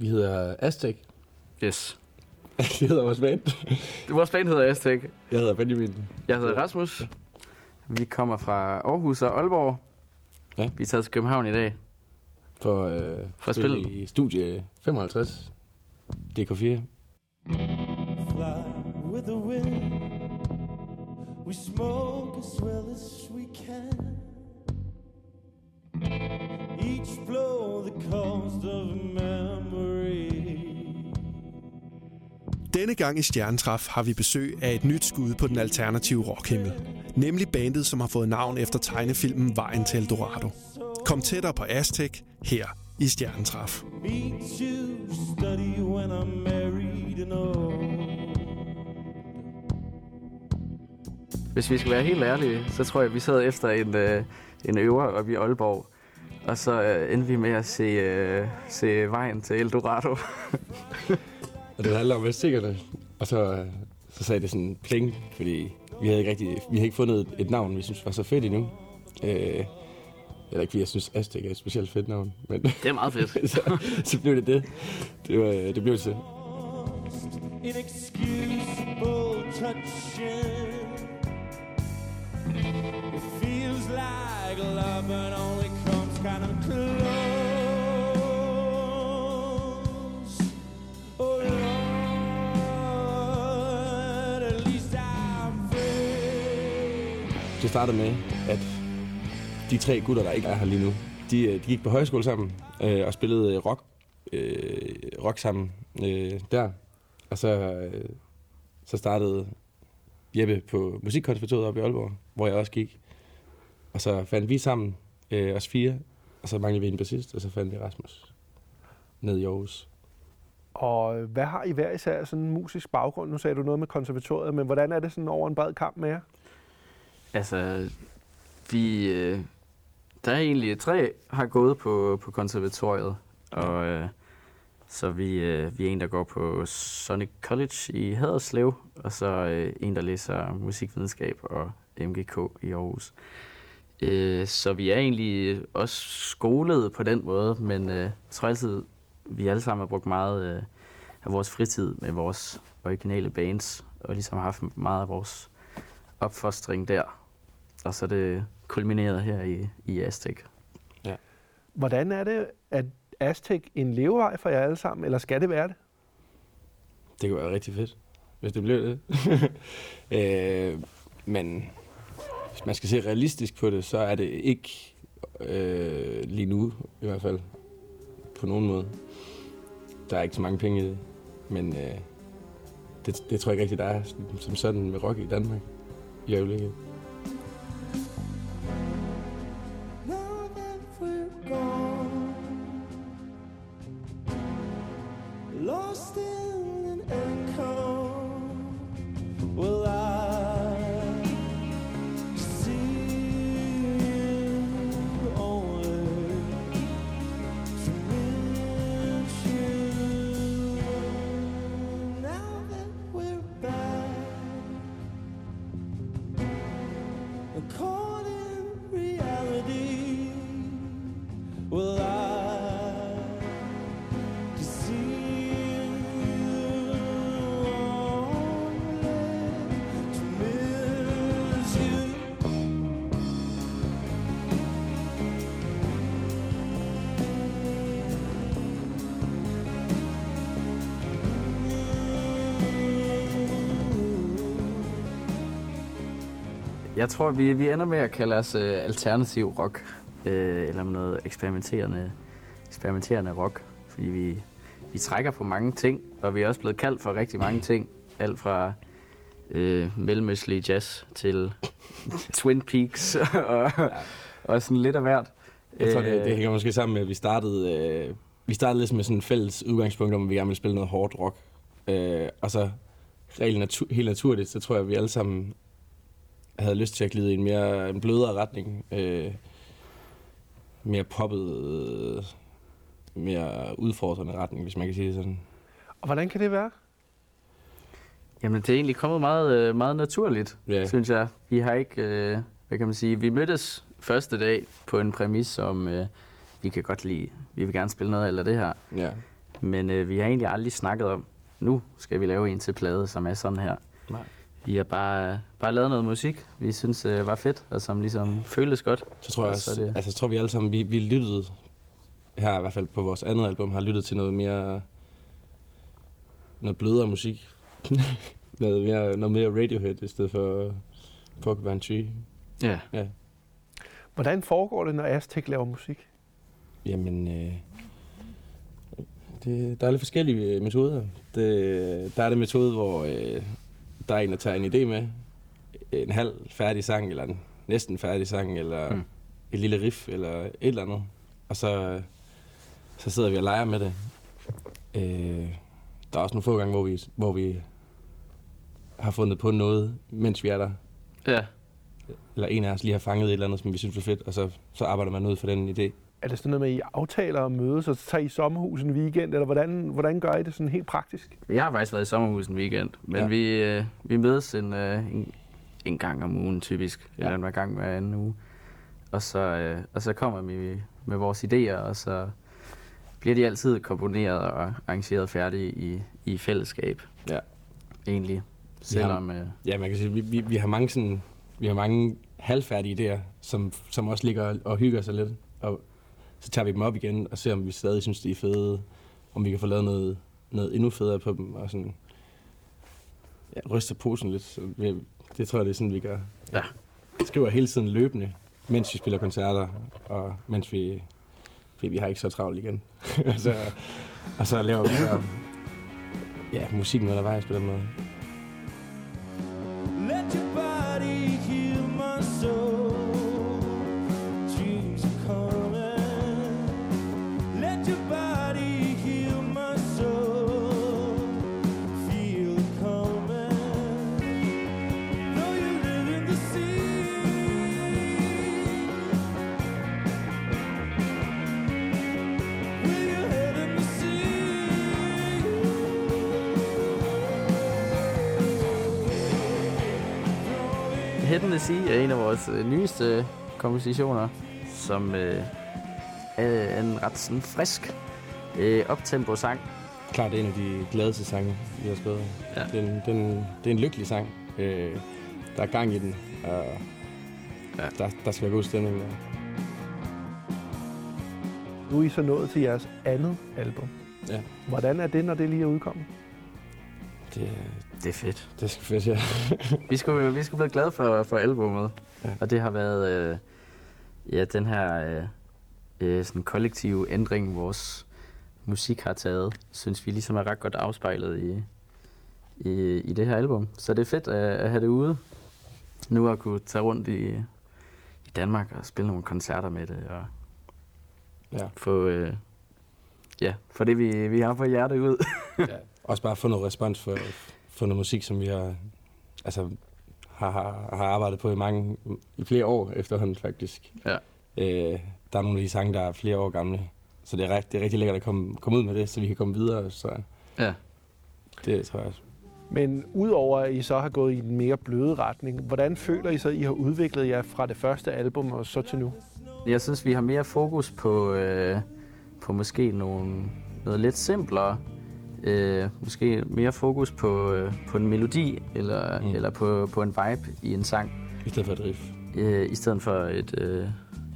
Vi hedder Aztec. Yes. Vi hedder vores band. Vores band hedder Aztec. Jeg hedder Benjamin. Jeg hedder Rasmus. Vi kommer fra Aarhus og Aalborg. Ja. Vi er taget til København i dag. For, øh, For at spille. i studie 55. DK4. fly with the wind. We smoke as well as we can. Each blow the cost of a memory. Denne gang i Stjernetræf har vi besøg af et nyt skud på den alternative rockhimmel. Nemlig bandet, som har fået navn efter tegnefilmen Vejen til Eldorado. Kom tættere på Aztec her i Stjernetræf. Hvis vi skal være helt ærlige, så tror jeg, vi sad efter en, øh, en øver oppe i Aalborg. Og så øh, endte vi med at se, øh, se vejen til Eldorado. Og det handler om Aztekerne. Og så, øh, så sagde det sådan pling, fordi vi havde ikke, rigtig, vi havde ikke fundet et, et navn, vi synes var så fedt endnu. Øh, eller ikke fordi jeg synes Aztek er et specielt fedt navn, men Det er meget fedt. så, så blev det det. Det, var, det blev det til. Inexcusable touching. It feels like love, but only comes kind of Det startede med, at de tre gutter, der ikke er her lige nu, de, øh, de gik på højskole sammen øh, og spillede øh, rock, øh, rock sammen øh, der. Og så, øh, så startede Jeppe på Musikkonservatoriet oppe i Aalborg, hvor jeg også gik. Og så fandt vi sammen, øh, os fire, og så manglede vi en bassist, og så fandt vi Rasmus ned i Aarhus. Og øh, hvad har I hver især sådan en musisk baggrund? Nu sagde du noget med konservatoriet, men hvordan er det sådan over en bred kamp med jer? Altså, vi... Øh, der er egentlig tre, har gået på, på konservatoriet. Og øh, så vi, øh, vi er en, der går på Sonic College i Haderslev, og så øh, en, der læser musikvidenskab og MGK i Aarhus. Øh, så vi er egentlig også skolet på den måde, men øh, jeg tror altid, vi alle sammen har brugt meget øh, af vores fritid med vores originale bands, og ligesom har haft meget af vores opfostring der. Og så det kulmineret her i, i Aztec. Hvordan er det, at Aztec en levevej for jer alle sammen, eller skal det være det? Det kunne være rigtig fedt, hvis det blev det. øh, men hvis man skal se realistisk på det, så er det ikke øh, lige nu i hvert fald på nogen måde. Der er ikke så mange penge i det, men øh, det, det tror jeg ikke rigtig, der er som- som sådan med rock i Danmark i øjeblikket. Jeg tror, vi, vi ender med at kalde os øh, alternativ rock, øh, eller noget eksperimenterende, eksperimenterende rock, fordi vi, vi trækker på mange ting, og vi er også blevet kaldt for rigtig mange ting. Alt fra øh, mellemøstlig jazz til Twin Peaks og, og sådan lidt af hvert. Jeg tror, det, Øh, det hænger måske sammen med, at vi startede, øh, vi startede lidt med sådan en fælles udgangspunkt om, at vi gerne ville spille noget hårdt rock. Øh, og så natu- helt naturligt, så tror jeg, at vi alle sammen havde lyst til at glide i en mere en blødere retning. Øh, mere poppet, mere udfordrende retning, hvis man kan sige det sådan. Og hvordan kan det være? Jamen, det er egentlig kommet meget, øh, meget naturligt, Ja. synes jeg. Vi har ikke, øh, hvad kan man sige, vi mødtes første dag på en præmis om, øh, vi kan godt lide, vi vil gerne spille noget eller det her. Ja. Men øh, vi har egentlig aldrig snakket om, nu skal vi lave en til plade, som er sådan her. Nej. Vi har bare, bare lavet noget musik, vi synes øh, var fedt, og som ligesom føltes godt. Så tror jeg Og også, så det- altså, jeg tror vi alle sammen, vi, vi lyttede, her i hvert fald på vores andet album, har lyttet til noget mere, noget blødere musik. noget, mere, noget mere Radiohead i stedet for Porcupine Tree. Ja. Ja. Hvordan foregår det, når Aztec laver musik? Jamen, øh, det, der er lidt forskellige metoder. Det, der er det metode, hvor øh, der er en, der tager en idé med. En halv færdig sang, eller en næsten færdig sang, eller Mm. et lille riff, eller et eller andet. Og så, så sidder vi og leger med det. Øh, der er også nogle få gange, hvor vi, hvor vi har fundet på noget, mens vi er der. Ja. Eller en af os lige har fanget et eller andet, som vi synes er fedt, og så, så arbejder man ud for den idé. Er det sådan noget med, at I aftaler at mødes, og så tager I sommerhus en weekend, eller hvordan, hvordan gør I det sådan helt praktisk? Jeg har faktisk været i sommerhus en weekend, men ja. Vi, øh, vi mødes en, øh, en, en gang om ugen typisk, ja. Eller en gang hver anden uge. Og så, øh, og så kommer vi med vores idéer, og så bliver de altid komponeret og arrangeret færdige i, i fællesskab. Ja. Egentlig. Selvom... Øh, Ja, man kan sige, vi, vi, vi har mange sådan, vi har mange halvfærdige idéer, som, som også ligger og hygger sig lidt. Og så tager vi dem op igen og ser, om vi stadig synes, de er fede. Om vi kan få lavet noget, noget endnu federe på dem. Og sådan, ja, ryster posen lidt. Så vi, det tror jeg, det er sådan, vi gør. Ja. Skriver hele tiden løbende, mens vi spiller koncerter, og mens vi, fordi vi har ikke så travlt igen. og, så, og så laver vi så, ja, musikken undervejs på den måde. Let your body heal my soul. Hidden the Sea er en af vores øh, nyeste kompositioner, som øh, er en ret sådan frisk øh, optempo-sang. klart en af de gladeste sange, vi har skrevet. Ja. Den, den, det er en lykkelig sang. Øh, der er gang i den, og Ja. ja. der, der skal være god stemning. Der. Nu er I så nået til jeres andet album. Ja. Hvordan er det, når det lige er udkommet? Det, Det er fedt. det skal fedt, ja. Vi skulle, vi skulle blive glade for, for albumet. Ja. Og det har været øh, ja, den her øh, øh, sådan kollektive ændring, vores musik har taget, synes vi ligesom er ret godt afspejlet i, i, i det her album. Så det er fedt at, at have det ude. Nu at kunne tage rundt i, i Danmark og spille nogle koncerter med det. Og ja. få, øh, ja, få det, vi, vi har på hjertet ud. ja. Også bare få noget respons for, for noget musik, som vi har, altså, har, har, har arbejdet på i mange, i flere år efterhånden faktisk. Ja. Øh, der er nogle af de sange, der er flere år gamle. Så det er, rigt, det er rigtig lækkert at komme, komme ud med det, så vi kan komme videre. Så Ja. det tror jeg også. Men udover at I så har gået i en mere bløde retning, hvordan føler I så, at I har udviklet jer fra det første album og så til nu? Jeg synes, vi har mere fokus på, øh, på måske nogle, noget lidt simplere. Øh, måske mere fokus på, øh, på en melodi eller, mm. Eller på, på en vibe i en sang, I stedet for et riff. øh, i stedet for et, øh,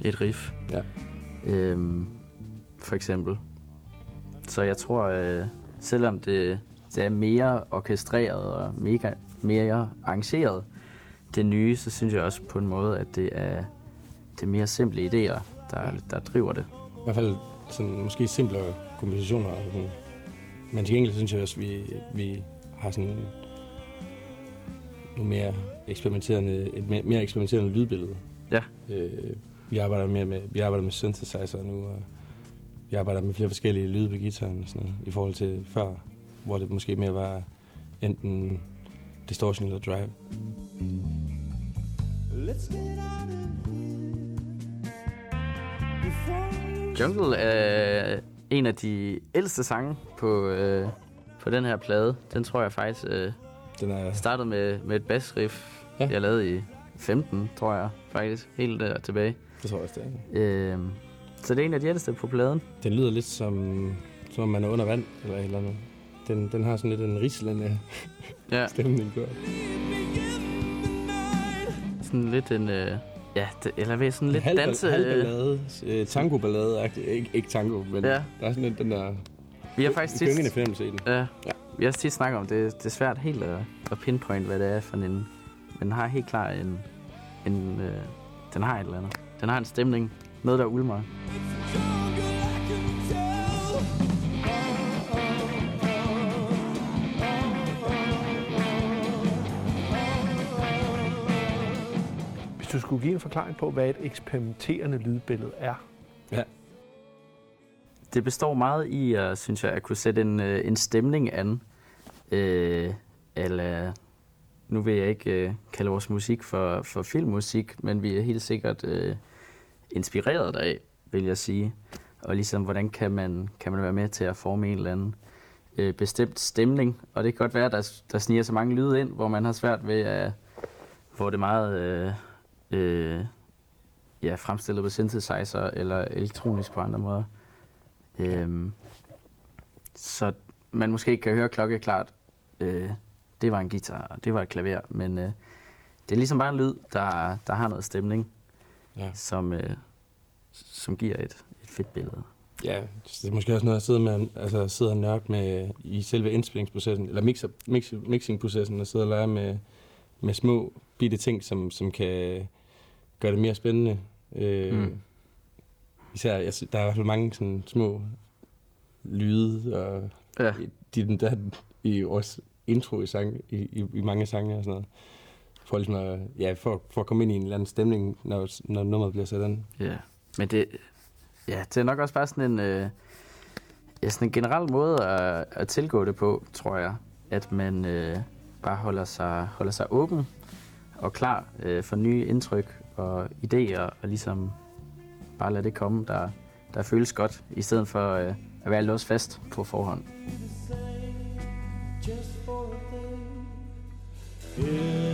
et riff. Ja. Øh, for eksempel. Så jeg tror, øh, selvom det, det er mere orkestreret og mega, mere arrangeret, det nye, så synes jeg også på en måde, at det er, det er mere simple idéer, der, der driver det. I hvert fald sådan, måske simplere kompositioner. og Sådan. Men til gengæld synes jeg også, at vi, vi har sådan nogle mere eksperimenterende, et mere, mere eksperimenterende lydbillede. Ja. Øh, vi arbejder mere med, vi arbejder med synthesizer nu, og vi arbejder med flere forskellige lyde på gitaren og sådan noget, i forhold til før, hvor det måske mere var enten distortion eller drive. Let's get out of here Jungle er en af de ældste sange på, øh, på den her plade. Den tror jeg faktisk øh, Den er, startede med, med et bassriff, ja. Jeg lavede i 15, tror jeg faktisk, helt der tilbage. det tror jeg også, det er. Øh, så det er en af de ældste på pladen. Den lyder lidt som, som om man er under vand, eller et eller andet. Den, den har sådan lidt en rislende Ja, stemning. Gør. sådan lidt en... Øh, ja, det, eller ved sådan lidt halv, danse... Halv Øh, ballade, tango-ballade ikke, ikke tango, men Ja. der er sådan lidt den der vi har faktisk gyngende tit, fornemmelse i den. ja, Ja. vi har tit snakket om, det, det er svært helt at, at pinpoint, hvad det er for en... Men den har helt klart en... en øh, den har et eller andet. Den har en stemning. Noget, der ulmer. Skulle give en forklaring på, hvad et eksperimenterende lydbillede er. Ja. Det består meget i, uh, synes jeg, at kunne sætte en, uh, en stemning an. Øh, uh, eller, nu vil jeg ikke uh, kalde vores musik for, for filmmusik, men vi er helt sikkert uh, inspireret af, vil jeg sige. Og ligesom, hvordan kan man, kan man være med til at forme en eller anden øh, bestemt stemning. Og det kan godt være, at der, der sniger så mange lyde ind, hvor man har svært ved at... Hvor det meget... Øh, øh, ja, fremstillet på synthesizer eller elektronisk på andre måder. Øhm, så man måske ikke kan høre klokkeklart, øh, det var en guitar, og det var et klaver, men øh, det er ligesom bare en lyd, der, der har noget stemning, Ja. som, øh, som giver et, et fedt billede. Ja, det er måske også noget, jeg sidder, med, altså, sidder og med i selve indspillingsprocessen, eller mixer, mix, mixingprocessen, og sidder og lærer med, med små bitte ting, som, som kan gøre det mere spændende. Øh, Mm. Især, jeg, der er i hvert fald mange sådan små lyde, og Ja, de, der i vores intro i, sang, i, i, i mange sange og sådan noget. For, ligesom at, ja, for, for at komme ind i en eller anden stemning, når, når nummeret bliver sat an. ja. Men det, ja, det er nok også bare sådan en, øh, ja, sådan en generel måde at, at tilgå det på, tror jeg. At man øh, bare holder sig, holder sig åben og klar øh, for nye indtryk og idéer, og ligesom bare lade det komme, der, der føles godt, i stedet for øh, at være låst fast på forhånd. Yeah.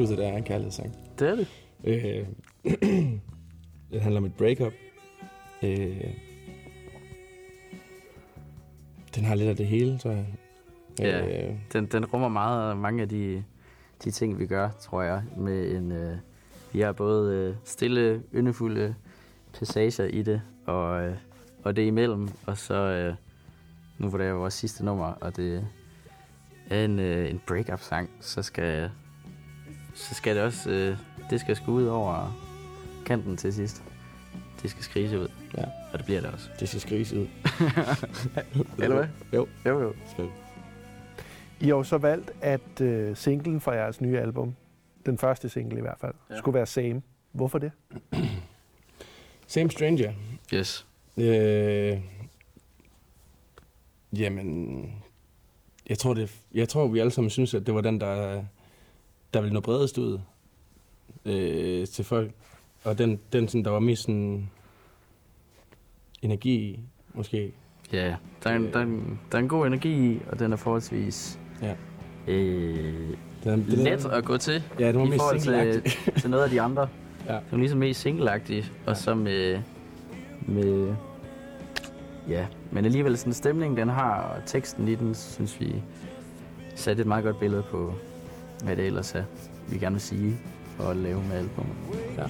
Truth, det er en kærlighedssang. Det er det. Øh, det handler om et breakup. Øh, den har lidt af det hele, tror jeg. Ja. Øh, Den, den rummer meget mange af de, de ting, vi gør, tror jeg. Med en, øh, vi har både øh, stille, yndefulde passager i det, og, øh, og det imellem. Og så, øh, nu hvor det er vores sidste nummer, og det er en, øh, en break-up-sang, så skal, så skal det også, øh, det skal sgu ud over kanten til sidst. Det skal skriges ud, ja, og det bliver det også. det skal skriges ud. Eller hvad? Jo, Jo, jo. skal. I har jo så valgt, at øh, singlen fra jeres nye album, den første single i hvert fald, ja. skulle være Same. Hvorfor det? Same Stranger. Yes. Øh, jamen, jeg tror, det, jeg tror, vi alle sammen synes, at det var den, der, der ville nå bredest ud øh, til folk. Og den, den sådan, der var mest sådan, energi i, måske. Ja, der er, en, der, er en, der er en god energi i, og den er forholdsvis Ja. øh, Den, den, let at gå til Ja, den var i mest forhold til, til noget af de andre. Ja. Den er ligesom mest singleagtig, og så med, med ja, men alligevel sådan stemningen, den har, og teksten i den, synes vi, satte et meget godt billede på, hvad det ellers er, vi gerne vil sige at lave med albumet. Ja.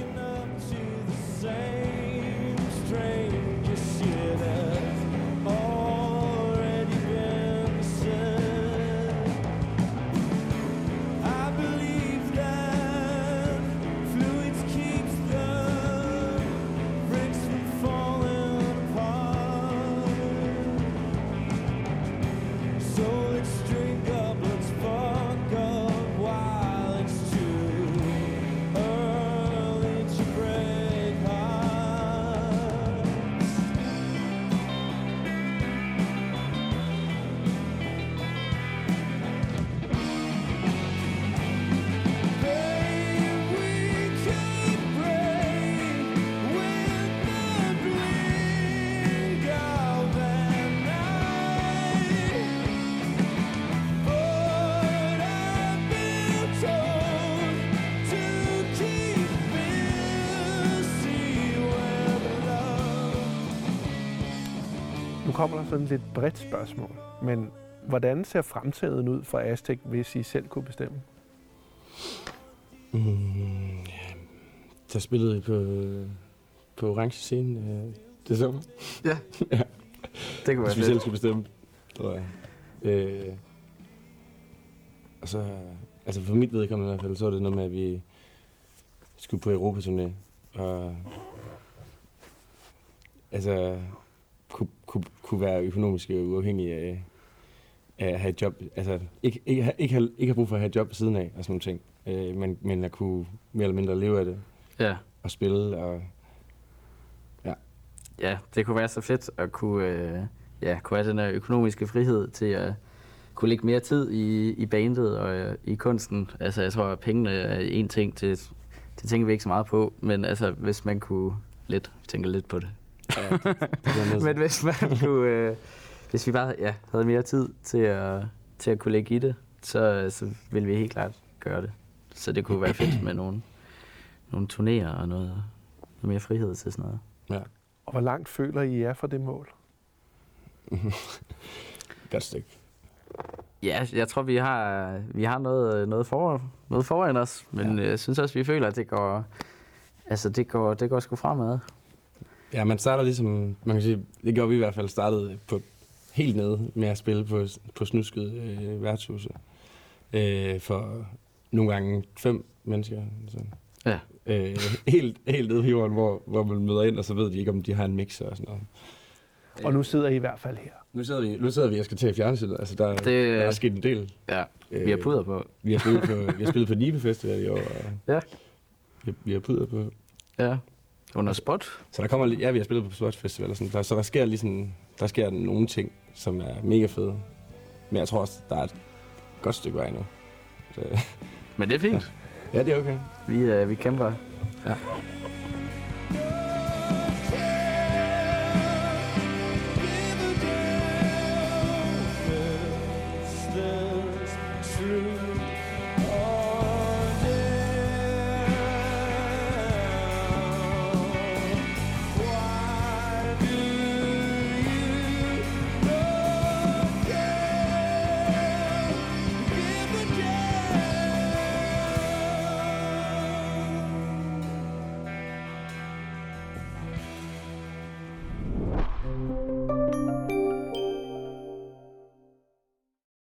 Kommer der sådan lidt bredt spørgsmål. Men hvordan ser fremtiden ud for Aztec, hvis I selv kunne bestemme? Mm, ja. Så spillede på, på orange scene øh, det sommer. Det kunne Hvis være vi selv skulle bestemme, tror jeg. Øh, og så, altså for mit vedkommende i hvert fald, så var det noget med, at vi skulle på Europaturné. Og altså, kunne, kunne, være økonomisk uafhængig af, af at have et job. Altså, ikke, ikke, ikke, have, ikke have brug for at have et job ved siden af og sådan nogle ting. Øh, men, men at kunne mere eller mindre leve af det Ja. og spille. Og, ja, det kunne være så fedt at kunne, øh, ja, kunne have den her økonomiske frihed til at kunne lægge mere tid i, i bandet og øh, i kunsten. Altså, jeg tror, at pengene er en ting, det, det tænker vi ikke så meget på, men altså, hvis man kunne lidt, vi tænker lidt på det. Ja, det, det. Men hvis man kunne, øh, hvis vi bare ja, havde mere tid til at, til at kunne lægge i det, så, så ville vi helt klart gøre det. Så det kunne være fedt med nogle, nogle turnéer og noget, noget mere frihed til sådan noget. Ja. Og hvor langt føler I er fra det mål? Godt stykke. Ja, jeg tror, vi har, vi har noget, noget, for, noget foran os, men ja. jeg synes også, vi føler, at det går, altså, det går, det går sgu fremad. Ja, man starter ligesom, man kan sige, det gjorde vi i hvert fald, startede på helt nede med at spille på, på snusket øh, værtshuse. Øh, for nogle gange fem mennesker. Så. Ja. Øh, helt, helt nede på jorden, hvor, hvor man møder ind, og så ved de ikke, om de har en mixer og sådan noget. Og nu sidder I i hvert fald her. Nu sidder vi, nu sidder vi og skal til fjernsynet. Altså, der, Det- der er sket en del. Ja, vi har puder på. Vi har spillet på, vi har spillet på Nibe Festival i år. Og Ja. Vi, vi har puder på. Ja. Under spot. Så der kommer, ja, vi har spillet på Sports Festival og sådan, der, så der sker lige sådan, der sker nogle ting, som er mega fede. Men jeg tror også, der er et godt stykke vej nu. Så, Men det er fint. ja, det er okay. Vi, øh, vi kæmper. Ja.